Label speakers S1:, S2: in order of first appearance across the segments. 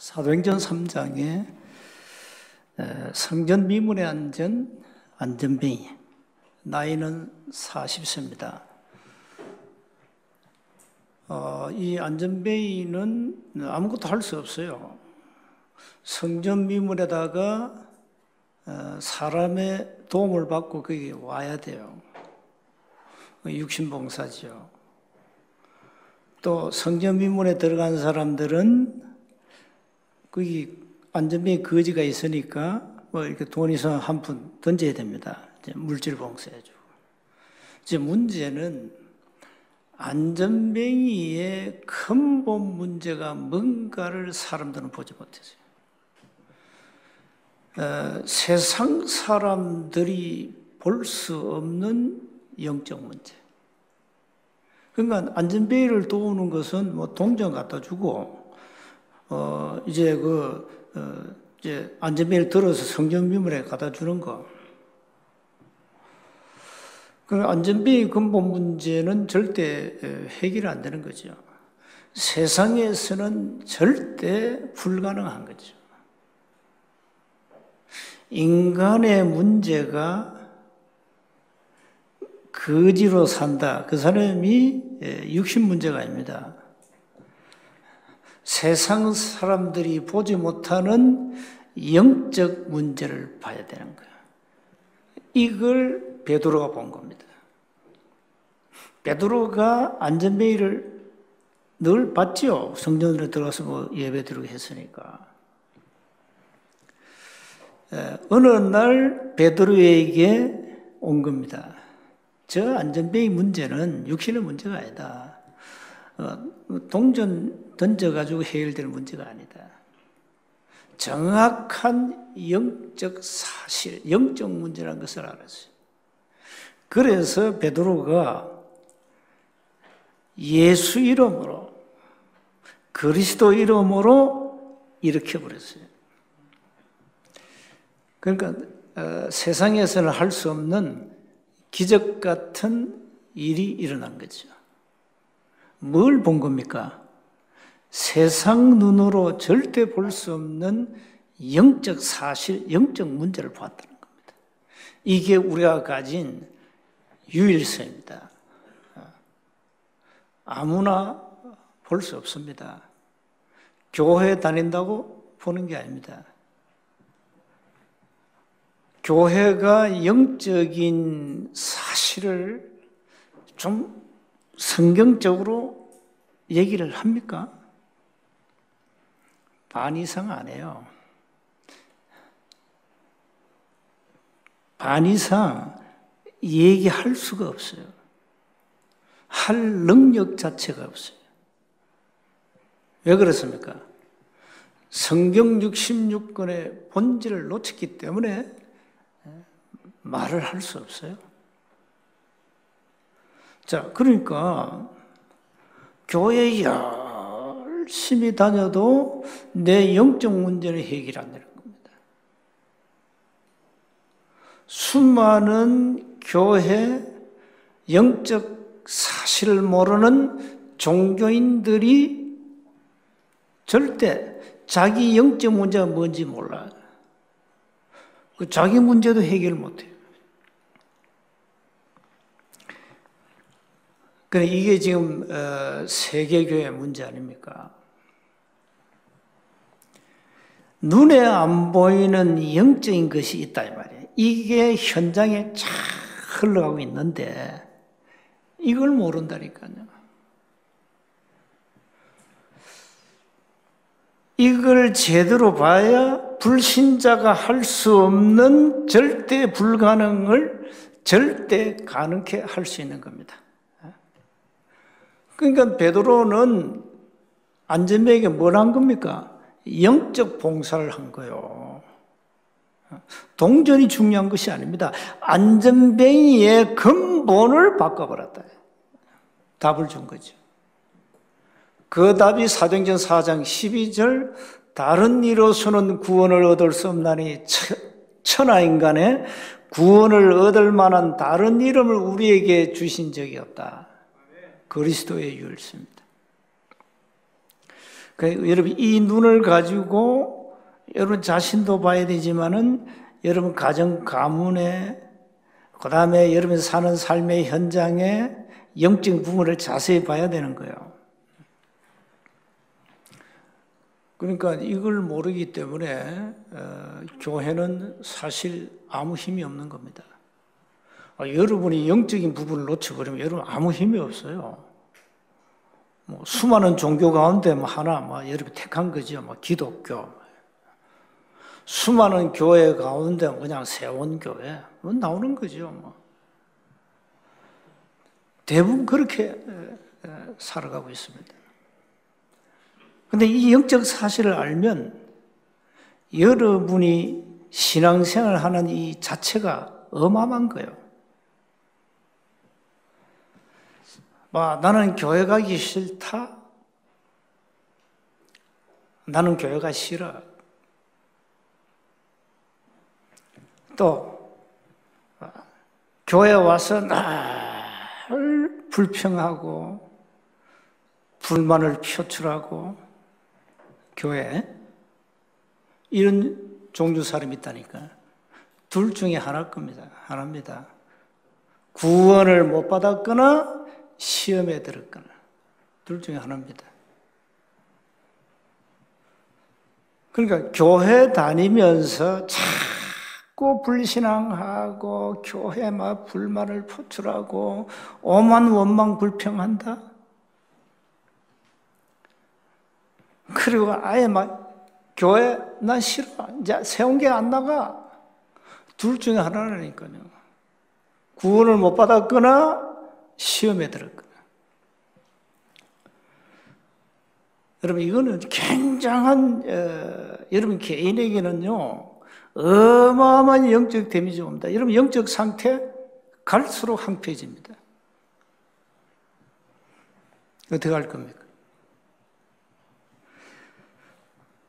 S1: 사도행전 3장에 성전 미문에 앉은 안전뱅이 나이는 40세입니다. 어, 이 안전뱅이는 아무것도 할 수 없어요. 성전 미문에다가 어, 사람의 도움을 받고 거기 와야 돼요. 육신봉사죠. 또 성전 미문에 들어간 사람들은 거기 안전병 거지가 있으니까 뭐 이렇게 돈 있으면 한푼 던져야 됩니다. 이제 물질 봉사해주고. 이제 문제는 안전뱅이의 근본 문제가 뭔가를 사람들은 보지 못했어요. 어, 세상 사람들이 볼 수 없는 영적 문제. 그러니까 안전뱅이를 도우는 것은 뭐 동전 갖다 주고 어, 이제 그, 어, 이제 안전벨 들어서 성전 미물에 갖다 주는 거. 그 안전벨 근본 문제는 절대 해결이 안 되는 거죠. 세상에서는 절대 불가능한 거죠. 인간의 문제가 거지로 산다. 그 사람이 육신 문제가 아닙니다. 세상 사람들이 보지 못하는 영적 문제를 봐야 되는 거예요. 이걸 베드로가 본 겁니다. 베드로가 안전베일을 늘 봤죠. 성전으로 들어가서 뭐 예배 드리고 했으니까. 어느 날 베드로에게 온 겁니다. 저 안전베이 문제는 육신의 문제가 아니다. 어, 동전 던져가지고 해결될 문제가 아니다. 정확한 영적 사실, 영적 문제라는 것을 알았어요. 그래서 베드로가 예수 이름으로 그리스도 이름으로 일으켜 버렸어요. 그러니까 어, 세상에서는 할 수 없는 기적 같은 일이 일어난 거죠. 뭘 본 겁니까? 세상 눈으로 절대 볼 수 없는 영적 사실, 영적 문제를 보았다는 겁니다. 이게 우리가 가진 유일성입니다. 아무나 볼 수 없습니다. 교회 다닌다고 보는 게 아닙니다. 교회가 영적인 사실을 좀 성경적으로 얘기를 합니까? 반 이상 안 해요. 반 이상 얘기할 수가 없어요. 할 능력 자체가 없어요. 왜 그렇습니까? 성경 66권의 본질을 놓쳤기 때문에 말을 할 수 없어요. 자, 그러니까 교회 열심히 다녀도 내 영적 문제는 해결 안 되는 겁니다. 수많은 교회 영적 사실을 모르는 종교인들이 절대 자기 영적 문제가 뭔지 몰라요. 그 자기 문제도 해결 못 해요. 그래 이게 지금 어, 세계교회 문제 아닙니까? 눈에 안 보이는 영적인 것이 있다 이 말이에요. 이게 현장에 쫙 흘러가고 있는데 이걸 모른다니까요. 이걸 제대로 봐야 불신자가 할 수 없는 절대 불가능을 절대 가능케 할 수 있는 겁니다. 그러니까 베드로는 안전뱅이에게 뭘 한 겁니까? 영적 봉사를 한 거요. 동전이 중요한 것이 아닙니다. 안전뱅이의 근본을 바꿔버렸다. 답을 준 거죠. 그 답이 사도행전 4장 12절 다른 이로서는 구원을 얻을 수 없나니 천하 인간의 구원을 얻을 만한 다른 이름을 우리에게 주신 적이 없다. 그리스도의 유일입니다. 그 여러분 이 눈을 가지고 여러분 자신도 봐야 되지만은 여러분 가정 가문에 그다음에 여러분 사는 삶의 현장에 영적 부분을 자세히 봐야 되는 거예요. 그러니까 이걸 모르기 때문에 어, 교회는 사실 아무 힘이 없는 겁니다. 아, 여러분이 영적인 부분을 놓쳐버리면 여러분 아무 힘이 없어요. 뭐 수많은 종교 가운데 뭐 하나 뭐 여러분 택한 거죠. 뭐 기독교. 수많은 교회 가운데 그냥 세운 교회 뭐 나오는 거죠. 뭐. 대부분 그렇게 살아가고 있습니다. 근데 이 영적 사실을 알면 여러분이 신앙생활 하는 이 자체가 어마어마한 거예요. 막 뭐, 나는 교회 가기 싫다. 나는 교회가 싫어. 또 교회 와서 늘 불평하고 불만을 표출하고 교회 이런 종류 사람이 있다니까 둘 중에 하나 겁니다. 하나입니다. 구원을 못 받았거나 시험에 들었거나 둘 중에 하나입니다. 그러니까 교회 다니면서 자꾸 불신앙하고 교회 막 불만을 표출하고 오만 원망 불평한다. 그리고 아예 막 교회 난 싫어. 이제 세운 게 안 나가. 둘 중에 하나라니까요. 구원을 못 받았거나 시험에 들었거나. 여러분, 이거는 굉장한, 어, 여러분 개인에게는요, 어마어마한 영적 데미지가 옵니다. 여러분, 영적 상태 갈수록 황폐해집니다. 어떻게 할 겁니까?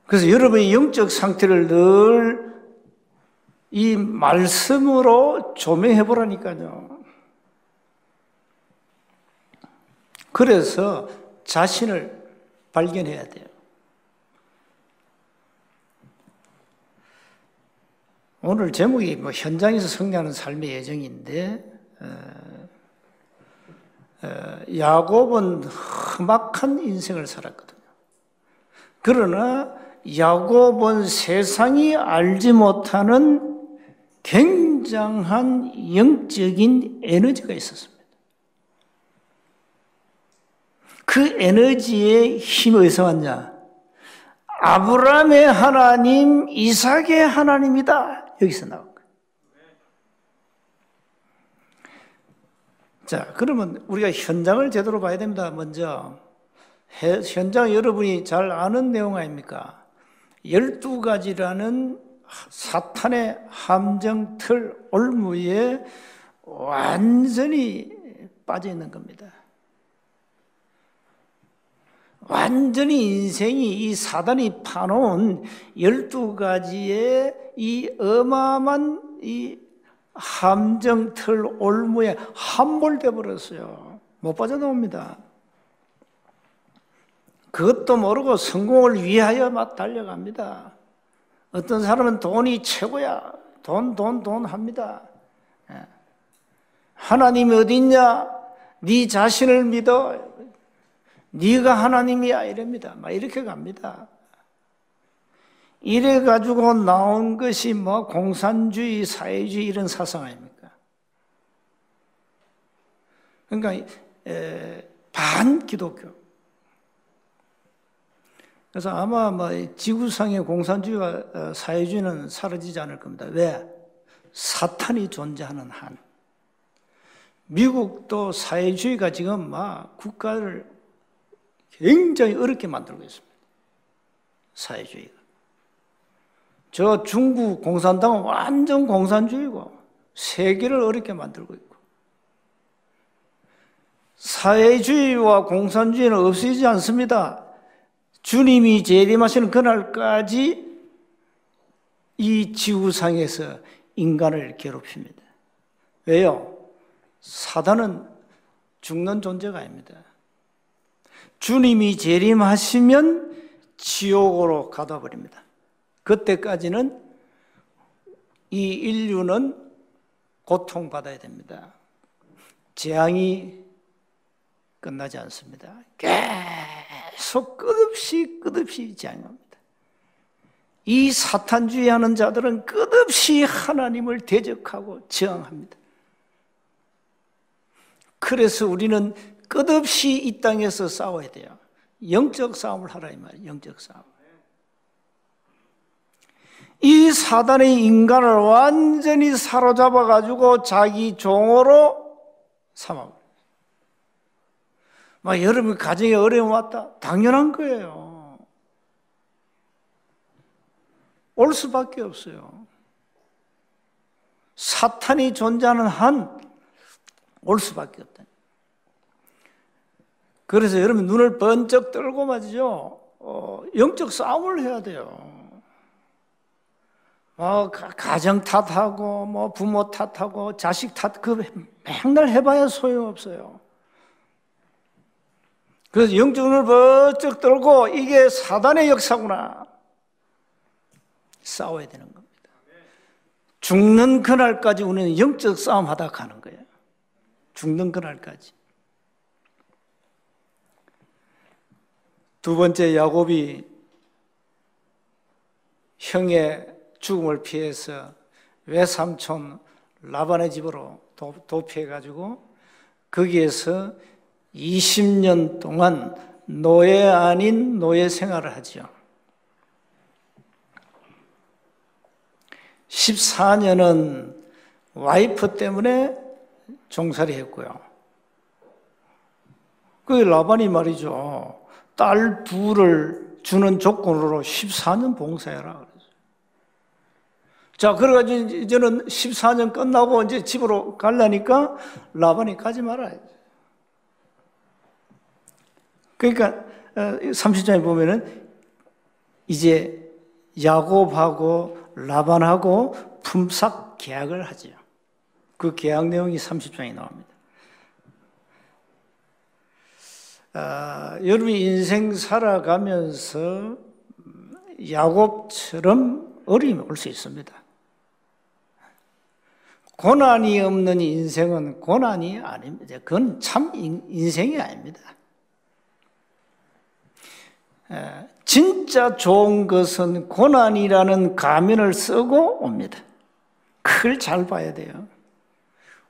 S1: 그래서 여러분의 영적 상태를 늘 이 말씀으로 조명해 보라니까요. 그래서 자신을 발견해야 돼요. 오늘 제목이 뭐 현장에서 성장하는 삶의 예정인데 어, 어, 야곱은 험악한 인생을 살았거든요. 그러나 야곱은 세상이 알지 못하는 굉장한 영적인 에너지가 있었습니다. 그 에너지의 어디서 왔냐? 아브라함의 하나님, 이삭의 하나님이다. 여기서 나온 거예요. 자, 그러면 우리가 현장을 제대로 봐야 됩니다. 먼저. 현장 여러분이 잘 아는 내용 아닙니까? 열두 가지라는 사탄의 함정 틀 올무에 완전히 빠져 있는 겁니다. 완전히 인생이 이 사단이 파놓은 열두 가지의 이 어마어마한 이 함정틀 올무에 함몰돼 버렸어요. 못 빠져나옵니다. 그것도 모르고 성공을 위하여 막 달려갑니다. 어떤 사람은 돈이 최고야. 돈, 돈, 돈 합니다. 예. 하나님이 어디 있냐? 네 자신을 믿어. 네가 하나님이야 이럽니다. 막 이렇게 갑니다. 이래 가지고 나온 것이 뭐 공산주의, 사회주의 이런 사상 아닙니까? 그러니까 반 기독교. 그래서 아마 뭐 지구상의 공산주의와 어, 사회주의는 사라지지 않을 겁니다. 왜? 사탄이 존재하는 한. 미국도 사회주의가 지금 막 국가를 굉장히 어렵게 만들고 있습니다. 사회주의가. 저 중국 공산당은 완전 공산주의고 세계를 어렵게 만들고 있고 사회주의와 공산주의는 없어지지 않습니다. 주님이 재림하시는 그날까지 이 지구상에서 인간을 괴롭힙니다. 왜요? 사단은 죽는 존재가 아닙니다. 주님이 재림하시면 지옥으로 가다 버립니다. 그때까지는 이 인류는 고통받아야 됩니다. 재앙이 끝나지 않습니다. 계속 끝없이 끝없이 재앙합니다. 이 사탄주의 하는 자들은 끝없이 하나님을 대적하고 저항합니다. 그래서 우리는 끝없이 이 땅에서 싸워야 돼요. 영적 싸움을 하라 이 말이에요. 영적 싸움. 이 사단의 인간을 완전히 사로잡아 가지고 자기 종으로 삼아. 막 여러분 가정에 어려움 왔다. 당연한 거예요. 올 수밖에 없어요. 사탄이 존재하는 한 올 수밖에 없다. 그래서 여러분 눈을 번쩍 떨고 말이죠. 어, 영적 싸움을 해야 돼요. 어, 가정 탓하고, 뭐 부모 탓하고, 자식 탓, 그 맨날 해봐야 소용없어요. 그래서 영적을 번쩍 들고 이게 사단의 역사구나. 싸워야 되는 겁니다. 죽는 그날까지 우리는 영적 싸움 하다 가는 거예요. 죽는 그날까지. 두 번째 야곱이 형의 죽음을 피해서 외삼촌 라반의 집으로 도피해가지고 거기에서 20년 동안 노예 아닌 노예 생활을 하죠. 14년은 와이프 때문에 종살이 했고요. 그 라반이 말이죠. 딸 둘을 주는 조건으로 14년 봉사해라. 자, 그래가지고 이제는 14년 끝나고 이제 집으로 갈라니까 라반이 가지 말아야 돼. 그러니까 30장에 어, 보면은 이제 야곱하고 라반하고 품삯 계약을 하죠. 그 계약 내용이 30장에 나옵니다. 아, 여러분이 인생 살아가면서 야곱처럼 어려움이 올 수 있습니다. 고난이 없는 인생은 고난이 아닙니다. 그건 참 인생이 아닙니다. 진짜 좋은 것은 고난이라는 가면을 쓰고 옵니다. 그걸 잘 봐야 돼요.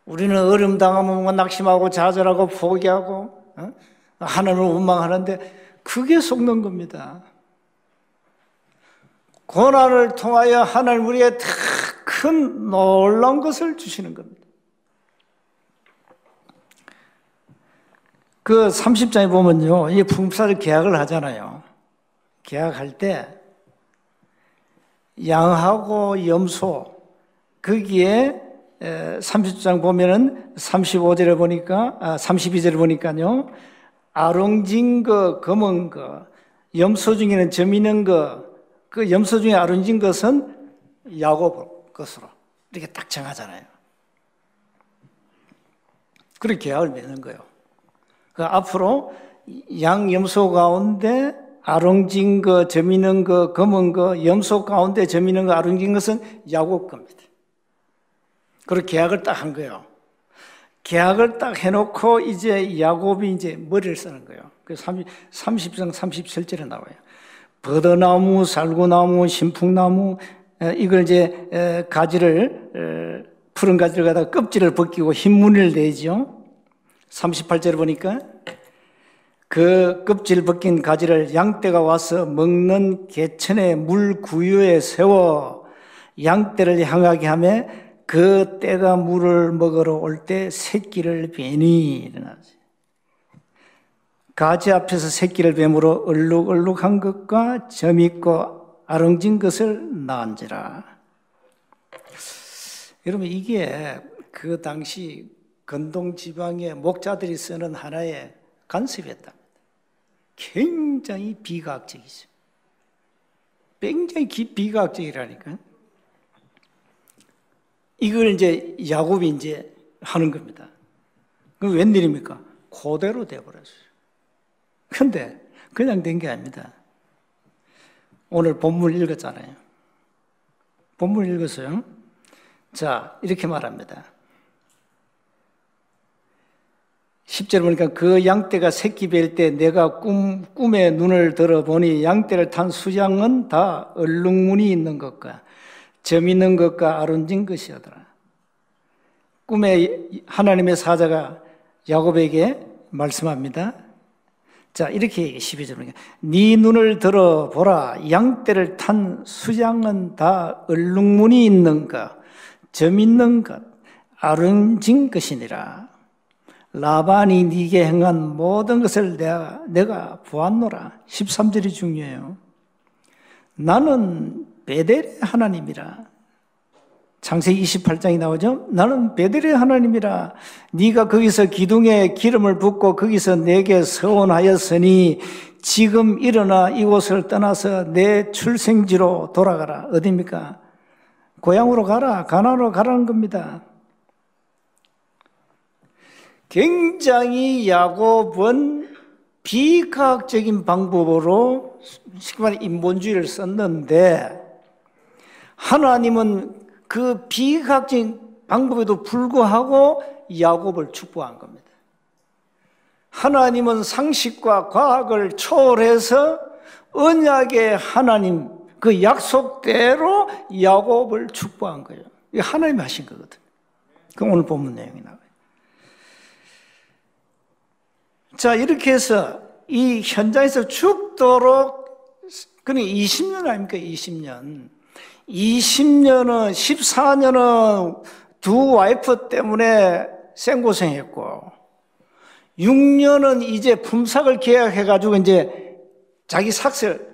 S1: 우리는 어려움 당하면 뭐 낙심하고 좌절하고 포기하고 어? 하나님을 원망하는데 그게 속는 겁니다. 고난을 통하여 하나님 우리의 큰 놀라운 것을 주시는 겁니다. 그 30장에 보면요, 이 품사를 계약을 하잖아요. 계약할 때 양하고 염소 거기에 30장 보면은 35절에 보니까 아 32절에 보니까요. 아롱진 거, 검은 거, 염소 중에는 점 있는 거, 그 염소 중에 아롱진 것은 야곱 것으로 이렇게 딱 정하잖아요. 그렇게 계약을 맺는 거예요. 그 앞으로 양 염소 가운데 아롱진 거, 점 있는 거, 검은 거, 염소 가운데 점 있는 거, 아롱진 것은 야곱 겁니다. 그리고 계약을 딱 한 거예요. 계약을 딱 해놓고 이제 야곱이 이제 머리를 쓰는 거예요. 그 30, 30장 37절에 나와요. 버더나무, 살구나무, 신풍나무, 이걸 이제 가지를, 푸른 가지를 갖다가 껍질을 벗기고 흰 무늬를 내죠. 38절에 보니까 그 껍질 벗긴 가지를 양떼가 와서 먹는 개천의 물 구유에 세워 양떼를 향하게 하며 그 떼가 물을 먹으러 올 때 새끼를 베니 일어나지. 가지 앞에서 새끼를 뱀으로 얼룩얼룩한 것과 점 있고 아롱진 것을 낳은지라. 여러분 이게 그 당시 건동 지방의 목자들이 쓰는 하나의 간섭이었다. 굉장히 비과학적이죠. 굉장히 비과학적이라니까. 이걸 이제 야곱이 이제 하는 겁니다. 그 웬일입니까? 그대로 돼버렸어요. 근데 그냥 된 게 아닙니다. 오늘 본문 읽었잖아요. 본문 읽었어요. 자, 이렇게 말합니다. 10절 보니까 그 양떼가 새끼 뵐 때 내가 꿈, 꿈에 눈을 들어보니 양떼를 탄 수양은 다 얼룩무늬 있는 것과 점 있는 것과 아른진 것이었더라. 꿈에 하나님의 사자가 야곱에게 말씀합니다. 자, 이렇게 12절 보니까 네 눈을 들어 보라. 양떼를 탄 수양은 다 얼룩무늬 있는가, 점 있는 것, 아른진 것이니라. 라반이 네게 행한 모든 것을 내가, 내가 보았노라. 13절이 중요해요. 나는 베델의 하나님이라. 창세기 28장이 나오죠. 나는 베델의 하나님이라. 네가 거기서 기둥에 기름을 붓고 거기서 내게 서원하였으니 지금 일어나 이곳을 떠나서 내 출생지로 돌아가라. 어디입니까? 고향으로 가라. 가나로 가라는 겁니다. 굉장히 야곱은 비과학적인 방법으로 말해 인본주의를 썼는데 하나님은 그 비과학적인 방법에도 불구하고 야곱을 축복한 겁니다. 하나님은 상식과 과학을 초월해서 언약의 하나님 그 약속대로 야곱을 축복한 거예요. 이게 하나님이 하신 거거든요. 그 오늘 본문 내용이 나와요. 자, 이렇게 해서 이 현장에서 죽도록, 그러니까 20년 아닙니까? 20년. 20년은, 14년은 두 와이프 때문에 생고생했고, 6년은 이제 품삯을 계약해가지고 이제 자기 삭슬,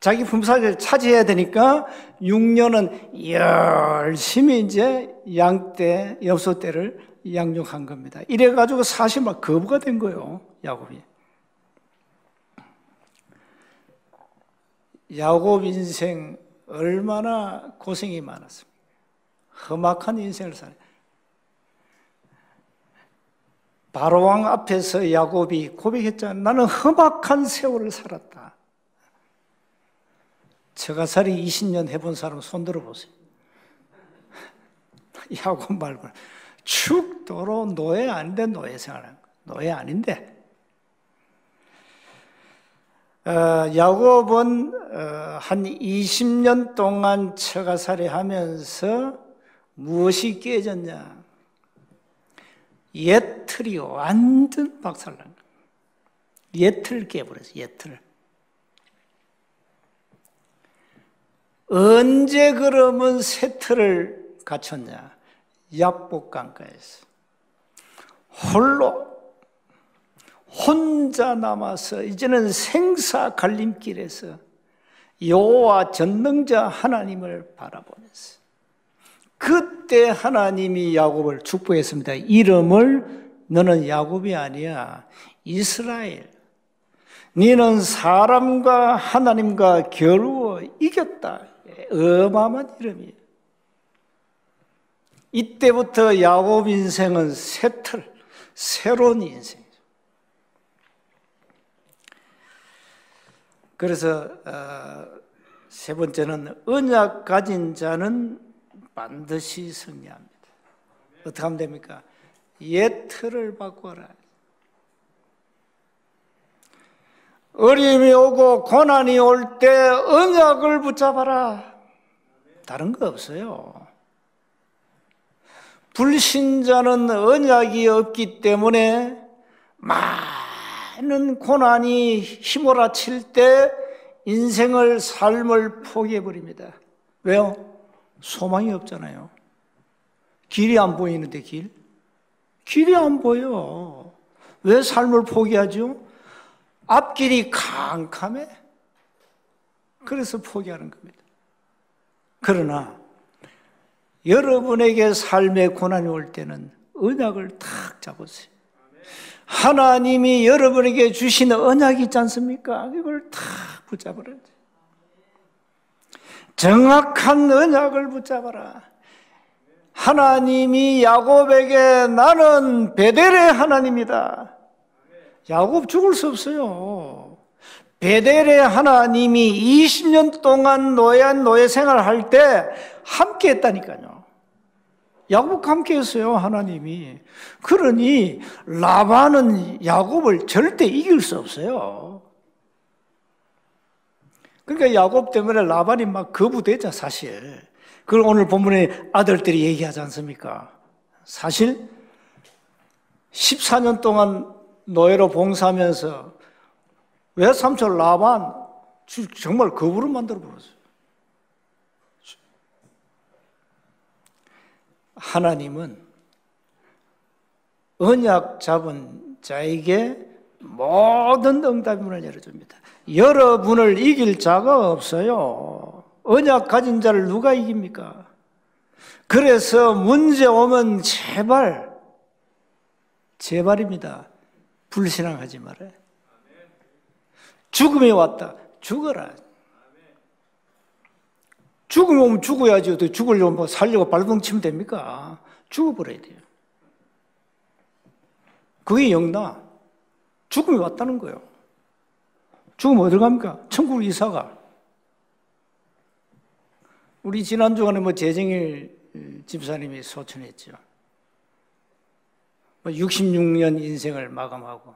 S1: 자기 품삯을 차지해야 되니까 6년은 열심히 이제 양떼, 엽소떼를 양육한 겁니다. 이래가지고 사실 막 거부가 된 거예요, 야곱이. 야곱 인생 얼마나 고생이 많았습니까? 험악한 인생을 살. 바로왕 앞에서 야곱이 고백했잖아. 나는 험악한 세월을 살았다. 처가살이 20년 해본 사람 손 들어보세요. 야곱 말고 축도로 노예 아닌데 노예 생활하는 거 노예 아닌데. 어, 야곱은 어, 한 20년 동안 처가살이 하면서 무엇이 깨졌냐? 예틀이 완전 박살난 거예요. 예틀 깨버렸어요, 예틀. 언제 그러면 새 틀을 갖췄냐? 약복강가에서 홀로 혼자 남아서 이제는 생사 갈림길에서 여호와 전능자 하나님을 바라보면서 그때 하나님이 야곱을 축복했습니다. 이름을 너는 야곱이 아니야 이스라엘. 너는 사람과 하나님과 겨루어 이겼다. 어마어마한 이름이에요. 이때부터 야곱 인생은 새틀, 새로운 인생이죠. 그래서 어, 세 번째는 언약 가진 자는 반드시 승리합니다. 어떻게 하면 됩니까? 옛 틀을 바꿔라. 어림이 오고 고난이 올 때 언약을 붙잡아라. 다른 거 없어요. 불신자는 언약이 없기 때문에 많은 고난이 휘몰아칠 때 인생을 삶을 포기해 버립니다. 왜요? 소망이 없잖아요. 길이 안 보이는데 길? 길이 안 보여. 왜 삶을 포기하죠? 앞길이 캄캄해. 그래서 포기하는 겁니다. 그러나 여러분에게 삶의 고난이 올 때는 언약을 탁 잡으세요. 하나님이 여러분에게 주신 언약이 있지 않습니까? 이걸 탁 붙잡으라. 정확한 언약을 붙잡아라. 하나님이 야곱에게 나는 베델의 하나님이다. 야곱 죽을 수 없어요. 베델의 하나님이 20년 동안 노예 생활을 할때 함께 했다니까요. 야곱 함께 했어요, 하나님이. 그러니 라반은 야곱을 절대 이길 수 없어요. 그러니까 야곱 때문에 라반이 막 거부되죠, 사실. 그걸 오늘 본문에 아들들이 얘기하지 않습니까? 사실 14년 동안 노예로 봉사하면서 왜 삼촌 라반 정말 거부를 만들어 버렸어요. 하나님은 언약 잡은 자에게 모든 응답의 문을 열어줍니다. 여러분을 이길 자가 없어요. 언약 가진 자를 누가 이깁니까? 그래서 문제 오면 제발, 제발입니다. 불신앙하지 말아요. 죽음이 왔다. 죽어라. 오면 죽어야지. 죽으려면 뭐 살려고 발동 치면 됩니까? 죽어버려야 돼요. 그게 영나. 죽음이 왔다는 거예요. 죽으면 어디 갑니까? 천국으로 이사가. 우리 지난 주간에 뭐 재정일 집사님이 소천했죠. 66년 뭐 인생을 마감하고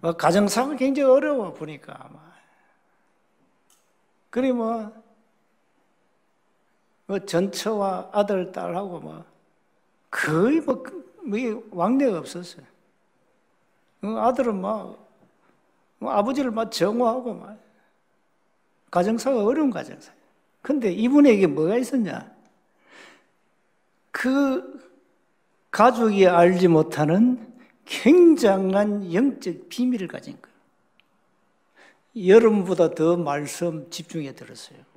S1: 뭐 가정상은 굉장히 어려워 보니까 그리 뭐, 뭐 전처와 아들 딸하고 뭐 거의 뭐, 뭐 왕래가 없었어요. 어, 아들은 막, 뭐 아버지를 막 정오하고 막 가정사가 어려운 가정사. 근데 이분에게 뭐가 있었냐? 그 가족이 알지 못하는 굉장한 영적 비밀을 가진 거예요. 여러분보다 더 말씀 집중해 들었어요.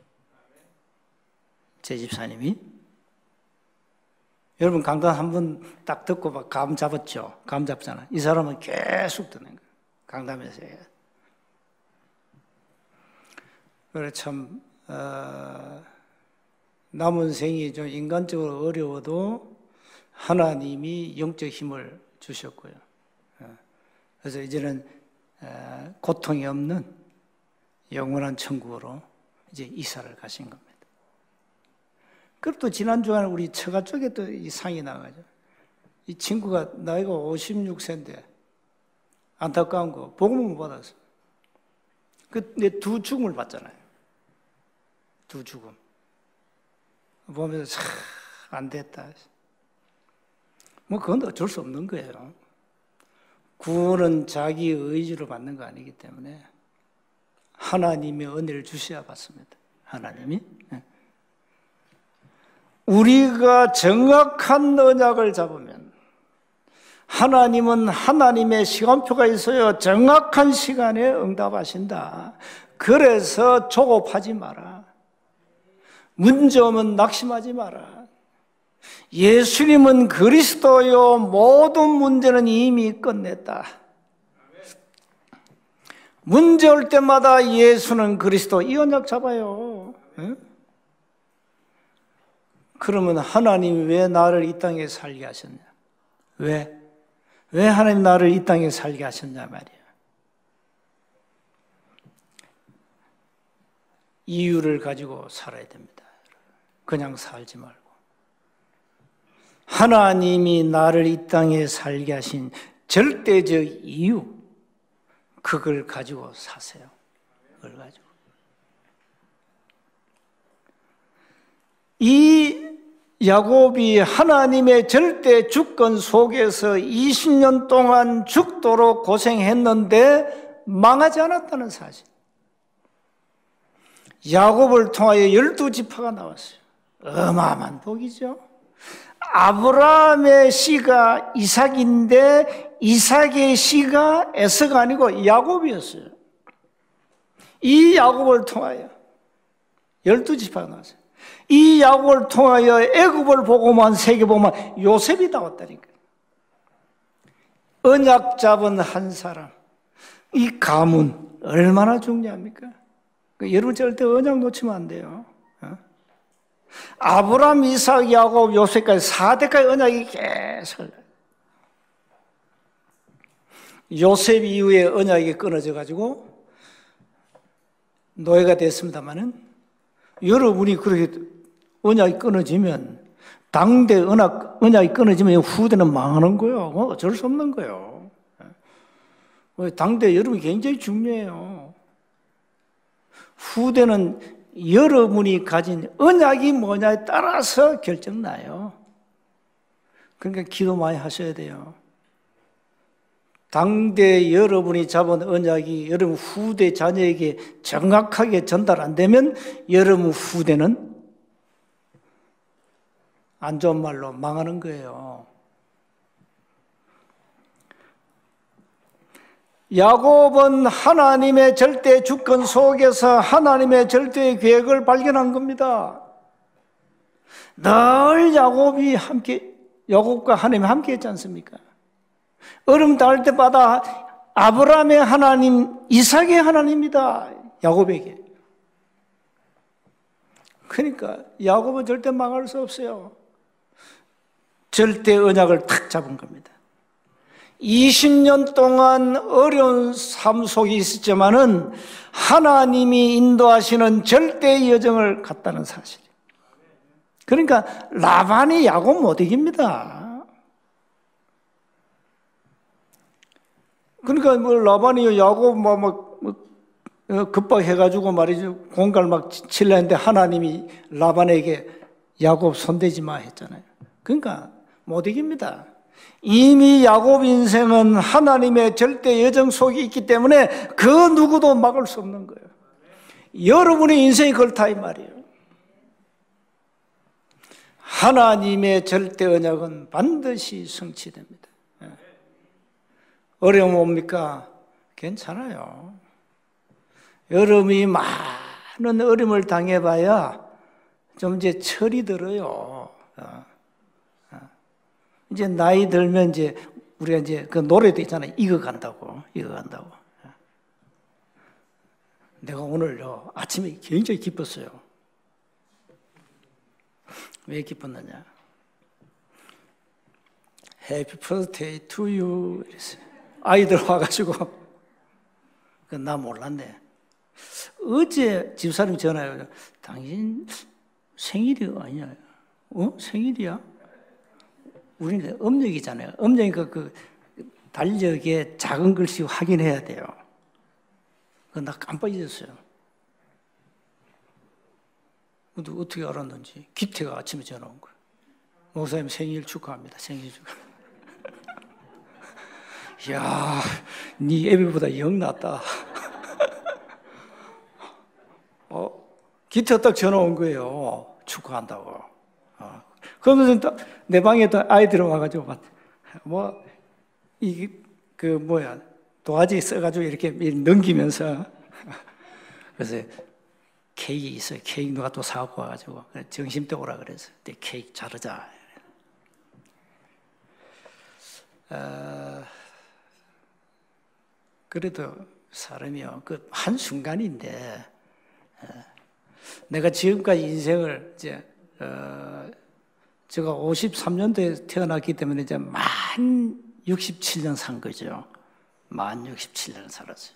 S1: 제 집사님이. 여러분 강단 한 번 딱 듣고 막 감 잡았죠? 감 잡잖아. 이 사람은 계속 듣는 거예요. 강담에서. 그래 참 어, 남은 생이 좀 인간적으로 어려워도 하나님이 영적 힘을 주셨고요. 어, 그래서 이제는 어, 고통이 없는 영원한 천국으로 이제 이사를 가신 겁니다. 그리고 또 지난 주간에 우리 처가 쪽에 또 이 상이 나가죠. 이 친구가 나이가 56세인데 안타까운 거 복음을 못 받았어. 그내 두 죽음을 봤잖아요. 두 죽음. 보면서 참안 됐다. 뭐 그건 어쩔 수 없는 거예요. 구원은 자기 의지로 받는 거 아니기 때문에 하나님의 은혜를 주셔야 받습니다. 하나님이. 예. 우리가 정확한 언약을 잡으면 하나님은 하나님의 시간표가 있어요. 정확한 시간에 응답하신다. 그래서 조급하지 마라. 문제 오면 낙심하지 마라. 예수님은 그리스도요. 모든 문제는 이미 끝냈다. 문제 올 때마다 예수는 그리스도 이 언약 잡아요. 응? 그러면 하나님이 왜 나를 이 땅에 살게 하셨냐? 왜? 왜 하나님 나를 이 땅에 살게 하셨냐 말이야. 이유를 가지고 살아야 됩니다. 그냥 살지 말고. 하나님이 나를 이 땅에 살게 하신 절대적 이유, 그걸 가지고 사세요. 그걸 가지고. 이 야곱이 하나님의 절대 주권 속에서 20년 동안 죽도록 고생했는데 망하지 않았다는 사실. 야곱을 통하여 열두 지파가 나왔어요. 어마어마한 복이죠. 아브라함의 씨가 이삭인데 이삭의 씨가 에서가 아니고 야곱이었어요. 이 야곱을 통하여 열두 지파가 나왔어요. 이 야곱을 통하여 애굽을 보고만 세계 보면 요셉이 나왔다니까. 언약 잡은 한 사람, 이 가문 얼마나 중요합니까? 그 여러분 절대 언약 놓치면 안 돼요. 어? 아브라함, 이삭, 야곱, 요셉까지 4대까지 언약이 계속 요셉 이후에 언약이 끊어져 가지고 노예가 됐습니다만은 여러분이 그렇게 언약이 끊어지면 당대 언약, 언약이 끊어지면 후대는 망하는 거예요. 뭐 어쩔 수 없는 거예요. 어, 당대 여러분이 굉장히 중요해요. 후대는 여러분이 가진 언약이 뭐냐에 따라서 결정나요. 그러니까 기도 많이 하셔야 돼요. 당대 여러분이 잡은 언약이 여러분 후대 자녀에게 정확하게 전달 안 되면 여러분 후대는 안 좋은 말로 망하는 거예요. 야곱은 하나님의 절대 주권 속에서 하나님의 절대 계획을 발견한 겁니다. 늘 야곱이 함께, 야곱과 하나님 함께 했지 않습니까? 얼음 닿을 때마다 아브라함의 하나님, 이삭의 하나님입니다. 야곱에게. 그러니까 야곱은 절대 망할 수 없어요. 절대 언약을 탁 잡은 겁니다. 20년 동안 어려운 삶 속에 있었지만은 하나님이 인도하시는 절대 여정을 갔다는 사실. 그러니까 라반이 야곱 못 이깁니다. 그러니까 뭐 라반이 야곱 뭐, 뭐, 뭐 급박해가지고 말이죠 공갈 막 칠려 했는데 하나님이 라반에게 야곱 손대지 마 했잖아요. 그러니까 못 이깁니다. 이미 야곱 인생은 하나님의 절대 여정 속에 있기 때문에 그 누구도 막을 수 없는 거예요. 여러분의 인생이 그렇다 이 말이에요. 하나님의 절대 언약은 반드시 성취됩니다. 예. 어려움 옵니까? 괜찮아요. 여러분이 많은 어려움을 당해봐야 좀 이제 철이 들어요. 어. 이제 나이 들면 이제 우리가 이제 그 노래도 있잖아요. 이거 간다고, 이거 간다고. 내가 오늘요 아침에 굉장히 기뻤어요. 왜 기뻤느냐? Happy birthday to you. 이랬어요. 아이들 와가지고 그나 몰랐네. 어제 집사님 전화해요. 당신 생일이 아니야. 어? 생일이야? 우리는 음력이잖아요. 음력이니까 그 달력에 작은 글씨 확인해야 돼요. 그나 깜빡 잊었어요. 근데 어떻게 알았는지 기태가 아침에 전화 온 거예요. 목사님 생일 축하합니다. 생일 축하. 야, 네 애비보다 영 낫다. 어, 기태가 딱 전화 온 거예요. 축하한다고. 어. 그러면서 내 방에 또 아이들 와가지고 뭐 이게 그 뭐야 도화지 써가지고 이렇게 넘기면서 그래서 케이크 있어요. 케이크 누가 또 사갖고 와가지고 정심 때 오라 그래서 내 케이크 자르자. 어, 그래도 사람이요 그 한 순간인데 어, 내가 지금까지 인생을 이제 어, 제가 53년도에 태어났기 때문에 이제 만 67년 산 거죠. 만 67년 살았어요.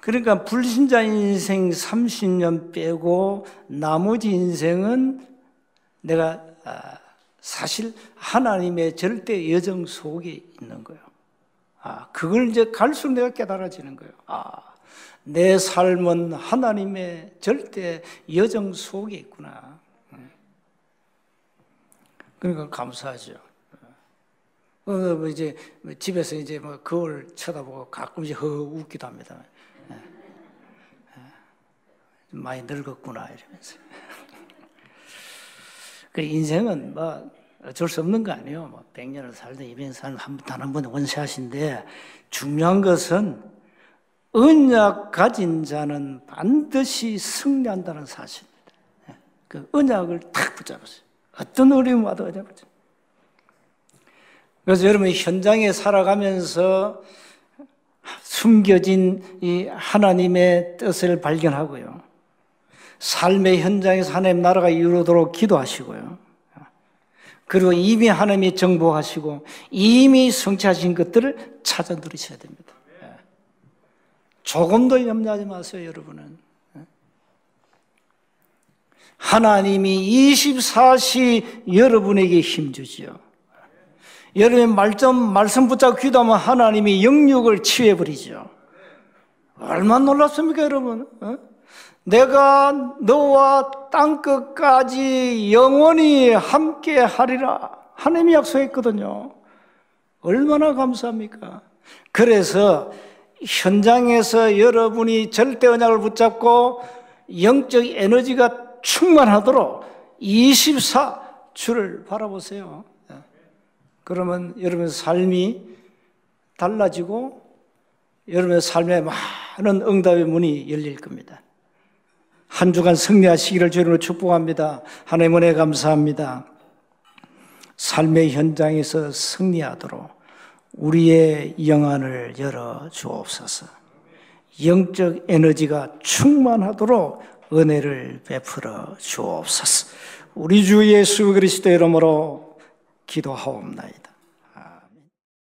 S1: 그러니까 불신자 인생 30년 빼고 나머지 인생은 내가 아, 사실 하나님의 절대 여정 속에 있는 거예요. 아, 그걸 이제 갈수록 내가 깨달아지는 거예요. 아, 내 삶은 하나님의 절대 여정 속에 있구나. 그러니까 감사하죠. 어, 뭐 이제 뭐 집에서 이제 뭐 거울 쳐다보고 가끔씩 허 웃기도 합니다. 예. 예. 많이 늙었구나 이러면서. 그 인생은 뭐 어쩔 수 없는 거 아니에요. 뭐 100년을 살든 200년 살든 단한 번에 원세하신데 중요한 것은 언약 가진 자는 반드시 승리한다는 사실입니다. 예. 그 언약을 탁 붙잡으세요. 어떤 어려움 와도 어렵죠. 그래서 여러분 현장에 살아가면서 숨겨진 이 하나님의 뜻을 발견하고요. 삶의 현장에서 하나님 나라가 이루어도록 기도하시고요. 그리고 이미 하나님이 정복하시고 이미 성취하신 것들을 찾아 들으셔야 됩니다. 조금도 염려하지 마세요, 여러분은. 하나님이 24시 여러분에게 힘주지요. 여러분 말씀, 말씀 붙잡고 기도하면 하나님이 영육을 치유해버리죠. 얼마나 놀랍습니까, 여러분? 어? 내가 너와 땅 끝까지 영원히 함께 하리라. 하나님이 약속했거든요. 얼마나 감사합니까? 그래서 현장에서 여러분이 절대 언약을 붙잡고 영적 에너지가 충만하도록 24 주를 바라보세요. 그러면 여러분의 삶이 달라지고 여러분의 삶에 많은 응답의 문이 열릴 겁니다. 한 주간 승리하시기를 주님으로 축복합니다. 하나님 은혜 감사합니다. 삶의 현장에서 승리하도록 우리의 영안을 열어 주옵소서. 영적 에너지가 충만하도록 은혜를 베풀어 주옵소서. 우리 주 예수 그리스도 이름으로 기도하옵나이다.